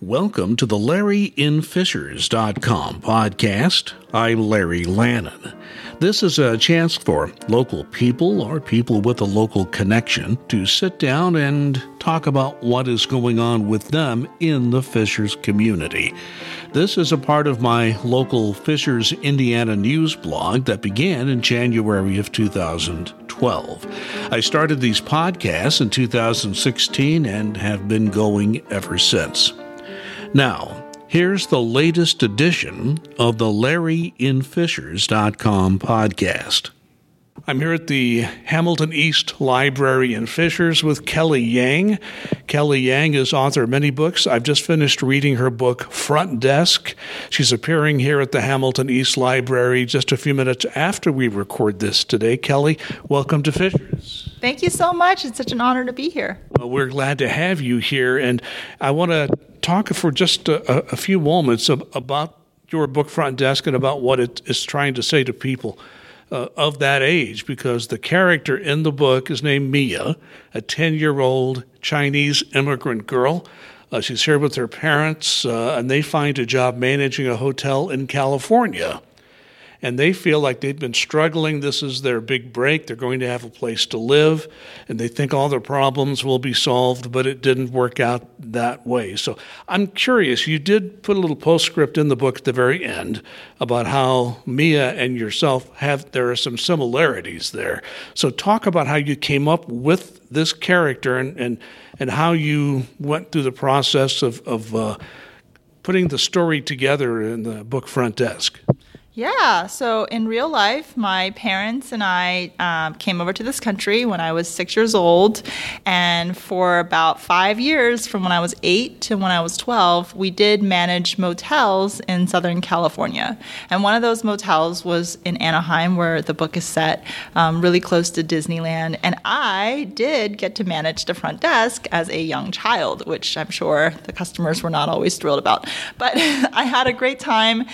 Welcome to the LarryInFishers.com podcast. I'm Larry Lannan. This is a chance for local people or people with a local connection to sit down and talk about what is going on with them in the Fishers community. This is a part of my local Fishers, Indiana news blog that began in January of 2012. I started these podcasts in 2016 and have been going ever since. Now, here's the latest edition of the LarryInFishers.com podcast. I'm here at the Hamilton East Library in Fishers with Kelly Yang. Kelly Yang is author of many books. I've just finished reading her book, Front Desk. She's appearing here at the Hamilton East Library just a few minutes after we record this today. Kelly, welcome to Fishers. Thank you so much. It's such an honor to be here. Well, we're glad to have you here, and I want to talk for just a, a few moments about your book front desk and about what it is trying to say to people uh, of that age because the character in the book is named Mia, a 10 year old Chinese immigrant girl. Uh, she's here with her parents, uh, and they find a job managing a hotel in California and they feel like they've been struggling. This is their big break. They're going to have a place to live, and they think all their problems will be solved, but it didn't work out that way. So I'm curious. You did put a little postscript in the book at the very end about how Mia and yourself have, there are some similarities there. So talk about how you came up with this character and, and, and how you went through the process of, of uh, putting the story together in the book front desk. Yeah, so in real life, my parents and I um, came over to this country when I was six years old. And for about five years, from when I was eight to when I was 12, we did manage motels in Southern California. And one of those motels was in Anaheim, where the book is set, um, really close to Disneyland. And I did get to manage the front desk as a young child, which I'm sure the customers were not always thrilled about. But I had a great time.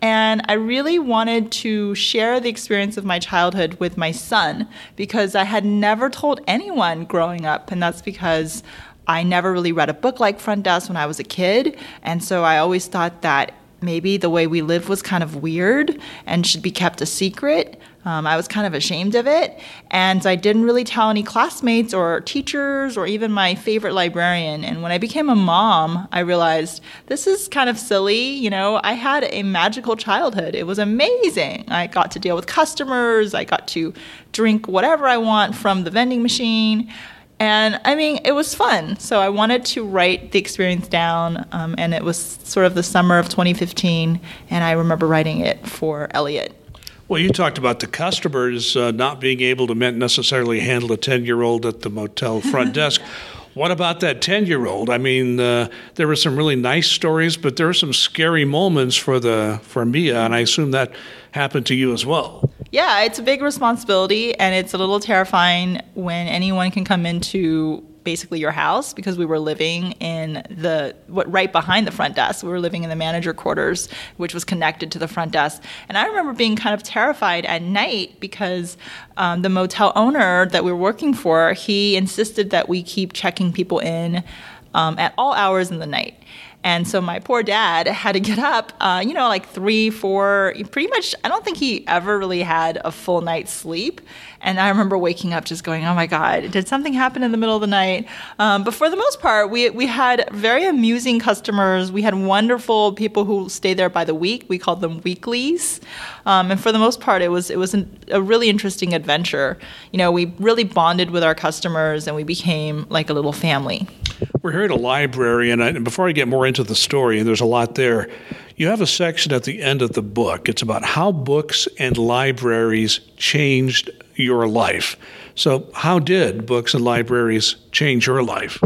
And I really wanted to share the experience of my childhood with my son because I had never told anyone growing up. And that's because I never really read a book like Front Desk when I was a kid. And so I always thought that maybe the way we live was kind of weird and should be kept a secret. Um, I was kind of ashamed of it, and I didn't really tell any classmates or teachers or even my favorite librarian. And when I became a mom, I realized this is kind of silly. You know, I had a magical childhood. It was amazing. I got to deal with customers, I got to drink whatever I want from the vending machine. And I mean, it was fun. So I wanted to write the experience down, um, and it was sort of the summer of 2015, and I remember writing it for Elliot. Well, you talked about the customers uh, not being able to necessarily handle a 10 year old at the motel front desk. What about that 10 year old? I mean, uh, there were some really nice stories, but there were some scary moments for, the, for Mia, and I assume that happened to you as well. Yeah, it's a big responsibility, and it's a little terrifying when anyone can come into basically your house because we were living in the what right behind the front desk. We were living in the manager quarters, which was connected to the front desk. And I remember being kind of terrified at night because um, the motel owner that we were working for he insisted that we keep checking people in um, at all hours in the night. And so my poor dad had to get up, uh, you know, like three, four, pretty much, I don't think he ever really had a full night's sleep. And I remember waking up just going, oh my God, did something happen in the middle of the night? Um, but for the most part, we, we had very amusing customers. We had wonderful people who stayed there by the week. We called them weeklies. Um, and for the most part, it was, it was an, a really interesting adventure. You know, we really bonded with our customers and we became like a little family. We're here at a library, and, I, and before I get more into the story, and there's a lot there, you have a section at the end of the book. It's about how books and libraries changed your life. So, how did books and libraries change your life?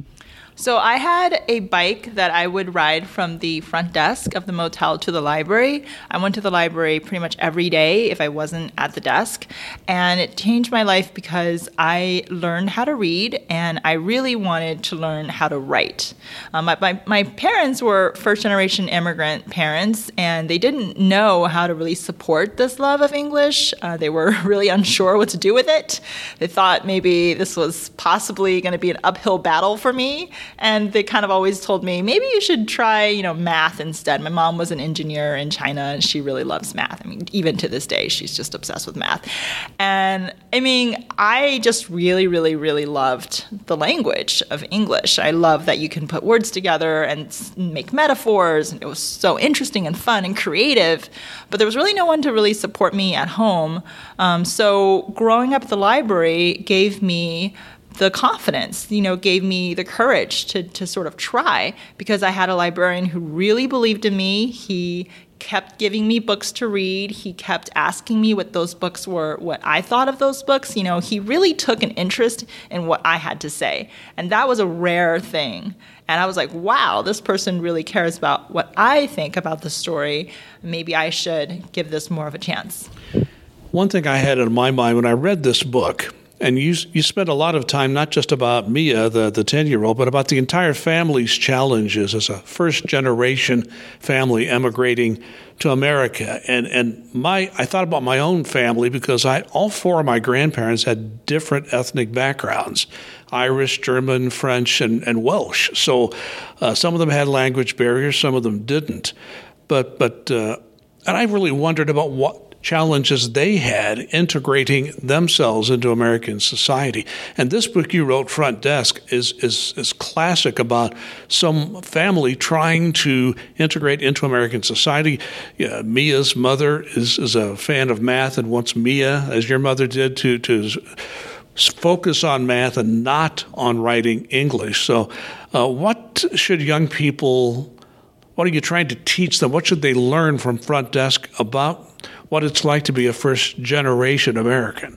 So I had a bike that I would ride from the front desk of the motel to the library. I went to the library pretty much every day if I wasn't at the desk. And it changed my life because I learned how to read and I really wanted to learn how to write. Um, my, my, my parents were first generation immigrant parents and they didn't know how to really support this love of English. Uh, they were really unsure what to do with it. They thought maybe this was possibly going to be an uphill battle for me and they kind of always told me maybe you should try, you know, math instead. My mom was an engineer in China and she really loves math. I mean, even to this day, she's just obsessed with math. And I mean, I just really, really, really loved the language of English. I love that you can put words together and make metaphors. And it was so interesting and fun and creative. But there was really no one to really support me at home. Um, so growing up at the library gave me the confidence, you know, gave me the courage to, to sort of try because I had a librarian who really believed in me. He kept giving me books to read. He kept asking me what those books were, what I thought of those books. You know, he really took an interest in what I had to say. And that was a rare thing. And I was like, wow, this person really cares about what I think about the story. Maybe I should give this more of a chance. One thing I had in my mind when I read this book and you you spent a lot of time not just about Mia, the the ten year old, but about the entire family's challenges as a first generation family emigrating to America. And and my I thought about my own family because I all four of my grandparents had different ethnic backgrounds. Irish, German, French, and, and Welsh. So uh, some of them had language barriers, some of them didn't. But but uh, and I really wondered about what challenges they had integrating themselves into American society. And this book you wrote, Front Desk, is, is, is classic about some family trying to integrate into American society. Yeah, Mia's mother is, is a fan of math and wants Mia, as your mother did, to, to focus on math and not on writing English. So, uh, what should young people, what are you trying to teach them? What should they learn from Front Desk about what it's like to be a first generation American?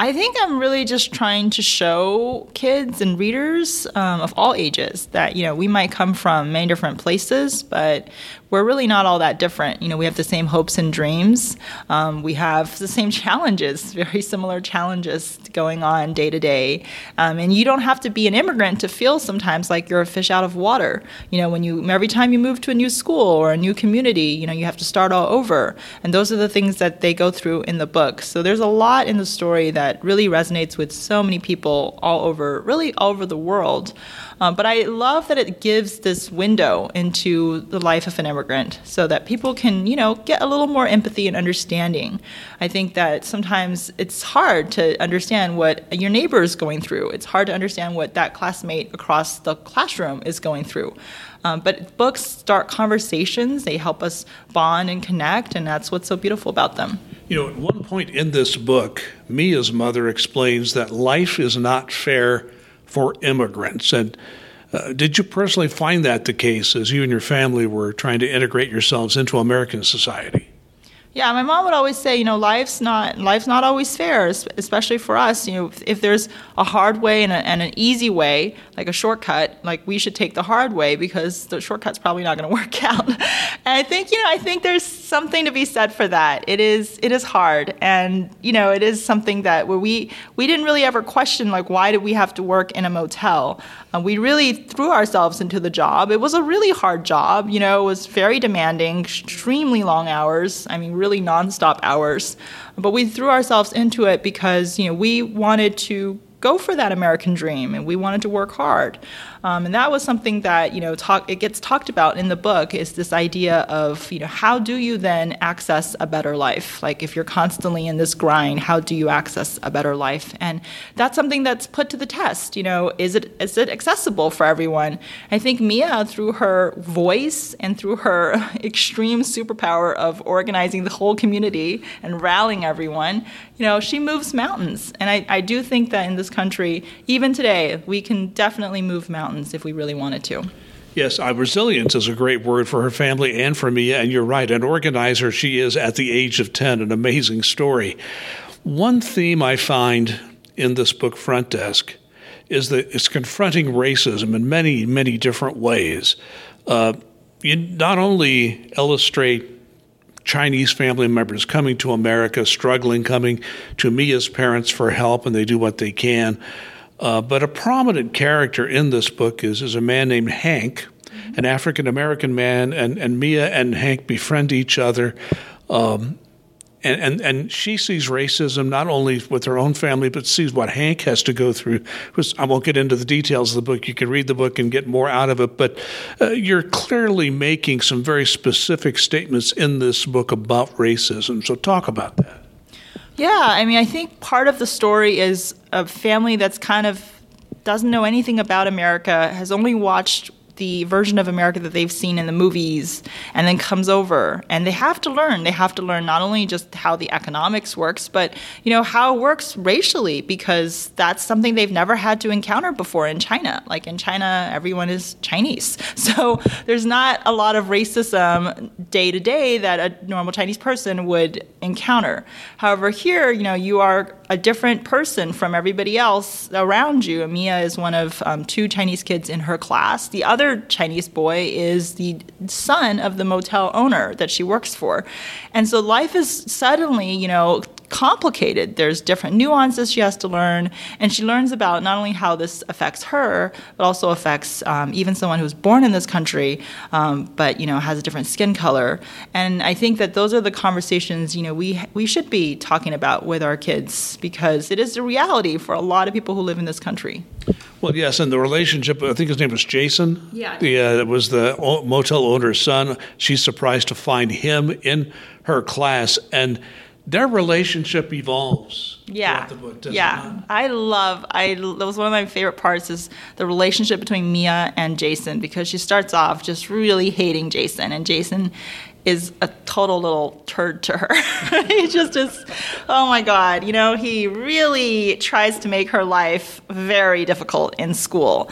I think I'm really just trying to show kids and readers um, of all ages that you know we might come from many different places, but we're really not all that different. You know, we have the same hopes and dreams. Um, we have the same challenges, very similar challenges going on day to day. Um, and you don't have to be an immigrant to feel sometimes like you're a fish out of water. You know, when you every time you move to a new school or a new community, you know, you have to start all over. And those are the things that they go through in the book. So there's a lot in the story that really resonates with so many people all over, really all over the world. Um, but I love that it gives this window into the life of an immigrant so that people can, you know, get a little more empathy and understanding. I think that sometimes it's hard to understand what your neighbor is going through. It's hard to understand what that classmate across the classroom is going through. Um, but books start conversations, they help us bond and connect, and that's what's so beautiful about them. You know, at one point in this book, Mia's mother explains that life is not fair for immigrants. And uh, did you personally find that the case as you and your family were trying to integrate yourselves into American society? Yeah, my mom would always say, you know, life's not life's not always fair, especially for us. You know, if, there's a hard way and, a, and, an easy way, like a shortcut, like we should take the hard way because the shortcut's probably not going to work out. and I think, you know, I think there's something to be said for that. It is it is hard, and you know, it is something that where we we didn't really ever question like why did we have to work in a motel. Uh, we really threw ourselves into the job. It was a really hard job. You know, it was very demanding, extremely long hours. I mean, really nonstop hours. But we threw ourselves into it because, you know, we wanted to go for that American dream and we wanted to work hard. Um, and that was something that you know talk it gets talked about in the book is this idea of you know how do you then access a better life? Like if you're constantly in this grind, how do you access a better life? And that's something that's put to the test. You know, is it is it accessible for everyone? I think Mia, through her voice and through her extreme superpower of organizing the whole community and rallying everyone, you know, she moves mountains. And I, I do think that in this country, even today, we can definitely move mountains mountains if we really wanted to. Yes, uh, resilience is a great word for her family and for me. And you're right, an organizer she is at the age of 10, an amazing story. One theme I find in this book, Front Desk, is that it's confronting racism in many, many different ways. Uh, you not only illustrate Chinese family members coming to America, struggling, coming to Mia's parents for help, and they do what they can. Uh, but a prominent character in this book is, is a man named Hank, an African American man, and, and Mia and Hank befriend each other. Um, and, and, and she sees racism not only with her own family, but sees what Hank has to go through. I won't get into the details of the book. You can read the book and get more out of it. But uh, you're clearly making some very specific statements in this book about racism. So talk about that. Yeah, I mean, I think part of the story is a family that's kind of doesn't know anything about America, has only watched the version of America that they've seen in the movies and then comes over and they have to learn. They have to learn not only just how the economics works, but you know how it works racially because that's something they've never had to encounter before in China. Like in China, everyone is Chinese. So there's not a lot of racism day to day that a normal Chinese person would encounter. However, here, you know, you are a different person from everybody else around you. Mia is one of um, two Chinese kids in her class. The other other Chinese boy is the son of the motel owner that she works for. And so life is suddenly, you know, complicated. There's different nuances she has to learn, and she learns about not only how this affects her, but also affects um, even someone who's born in this country, um, but you know has a different skin color. And I think that those are the conversations you know we we should be talking about with our kids because it is a reality for a lot of people who live in this country. Well, yes, and the relationship, I think his name was Jason. Yeah. The, uh, it was the motel owner's son. She's surprised to find him in her class, and their relationship evolves. Yeah. Book, yeah. I love, I, that was one of my favorite parts is the relationship between Mia and Jason because she starts off just really hating Jason, and Jason is a total little turd to her. he just is, oh my God, you know, he really tries to make her life very difficult in school.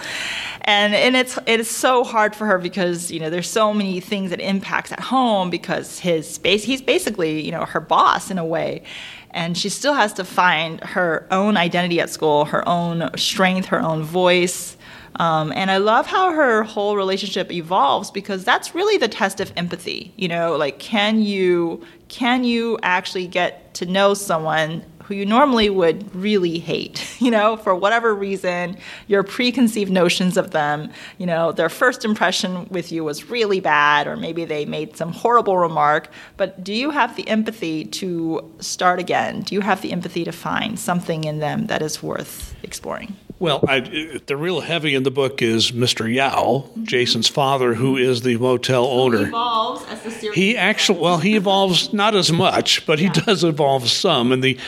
And, and it's it is so hard for her because you know there's so many things that impacts at home because his space he's basically you know her boss in a way and she still has to find her own identity at school her own strength her own voice um, and I love how her whole relationship evolves because that's really the test of empathy. You know, like can you can you actually get to know someone who you normally would really hate, you know, for whatever reason, your preconceived notions of them, you know, their first impression with you was really bad, or maybe they made some horrible remark. But do you have the empathy to start again? Do you have the empathy to find something in them that is worth exploring? Well, I, the real heavy in the book is Mr. Yao. Jason's father, who is the motel owner. He evolves as the series. He actually, well, he evolves not as much, but he yeah. does evolve some. And the,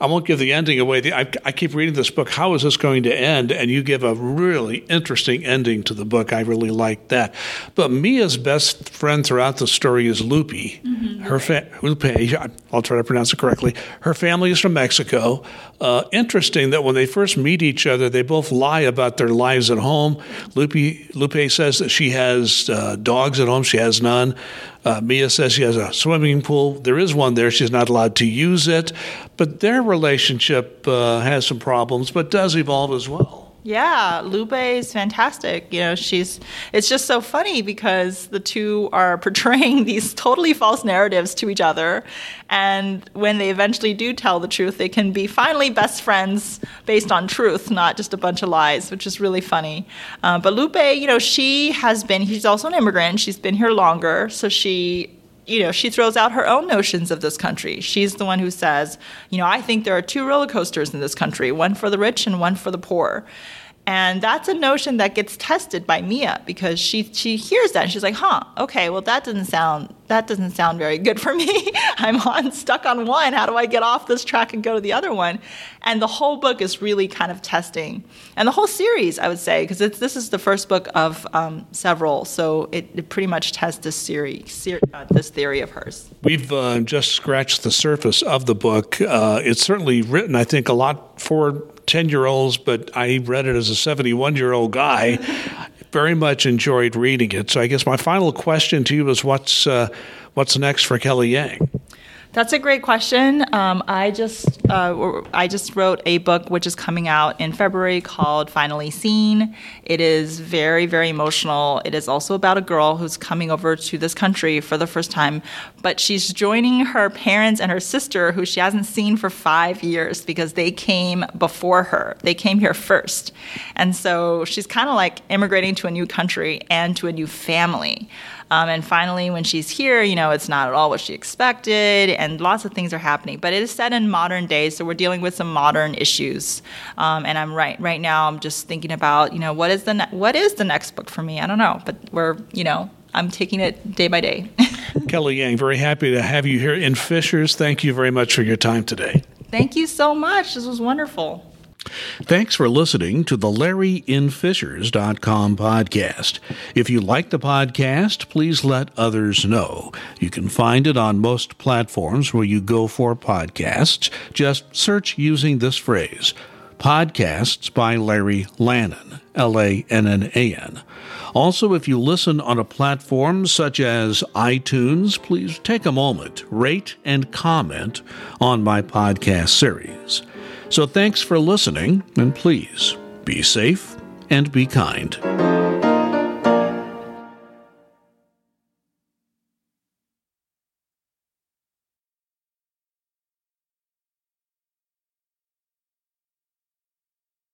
I won't give the ending away. The, I, I keep reading this book. How is this going to end? And you give a really interesting ending to the book. I really like that. But Mia's best friend throughout the story is Lupe. Mm-hmm. Her fa- Lupe, I'll try to pronounce it correctly. Her family is from Mexico. Uh, interesting that when they first meet each other they both lie about their lives at home. Lupe, Lupe says that she has uh, dogs at home. She has none. Uh, Mia says she has a swimming pool. There is one there. She's not allowed to use it. But their relationship uh, has some problems, but does evolve as well. Yeah, Lupe is fantastic. You know, she's it's just so funny because the two are portraying these totally false narratives to each other and when they eventually do tell the truth, they can be finally best friends based on truth, not just a bunch of lies, which is really funny. Uh, but Lupe, you know, she has been she's also an immigrant. She's been here longer, so she you know, she throws out her own notions of this country. She's the one who says, you know, I think there are two roller coasters in this country, one for the rich and one for the poor. And that's a notion that gets tested by Mia because she she hears that and she's like, "Huh, okay, well that doesn't sound that doesn't sound very good for me. I'm on stuck on one. How do I get off this track and go to the other one?" And the whole book is really kind of testing, and the whole series, I would say, because this is the first book of um, several, so it, it, pretty much tests this series, ser- uh, this theory of hers. We've uh, just scratched the surface of the book. Uh, it's certainly written, I think, a lot for 10 year olds, but I read it as a 71 year old guy. Very much enjoyed reading it. So I guess my final question to you is what's, uh, what's next for Kelly Yang? That's a great question. Um, I just uh, I just wrote a book which is coming out in February called Finally Seen. It is very very emotional. It is also about a girl who's coming over to this country for the first time, but she's joining her parents and her sister who she hasn't seen for five years because they came before her. They came here first, and so she's kind of like immigrating to a new country and to a new family. Um, and finally, when she's here, you know, it's not at all what she expected and lots of things are happening. But it is set in modern day, so we're dealing with some modern issues. Um, and I'm right right now. I'm just thinking about you know what is the ne- what is the next book for me? I don't know, but we're you know I'm taking it day by day. Kelly Yang, very happy to have you here in Fishers. Thank you very much for your time today. Thank you so much. This was wonderful. Thanks for listening to the LarryInFishers.com podcast. If you like the podcast, please let others know. You can find it on most platforms where you go for podcasts. Just search using this phrase Podcasts by Larry Lannan, L A N N A N. Also, if you listen on a platform such as iTunes, please take a moment, rate, and comment on my podcast series. So thanks for listening, and please be safe and be kind.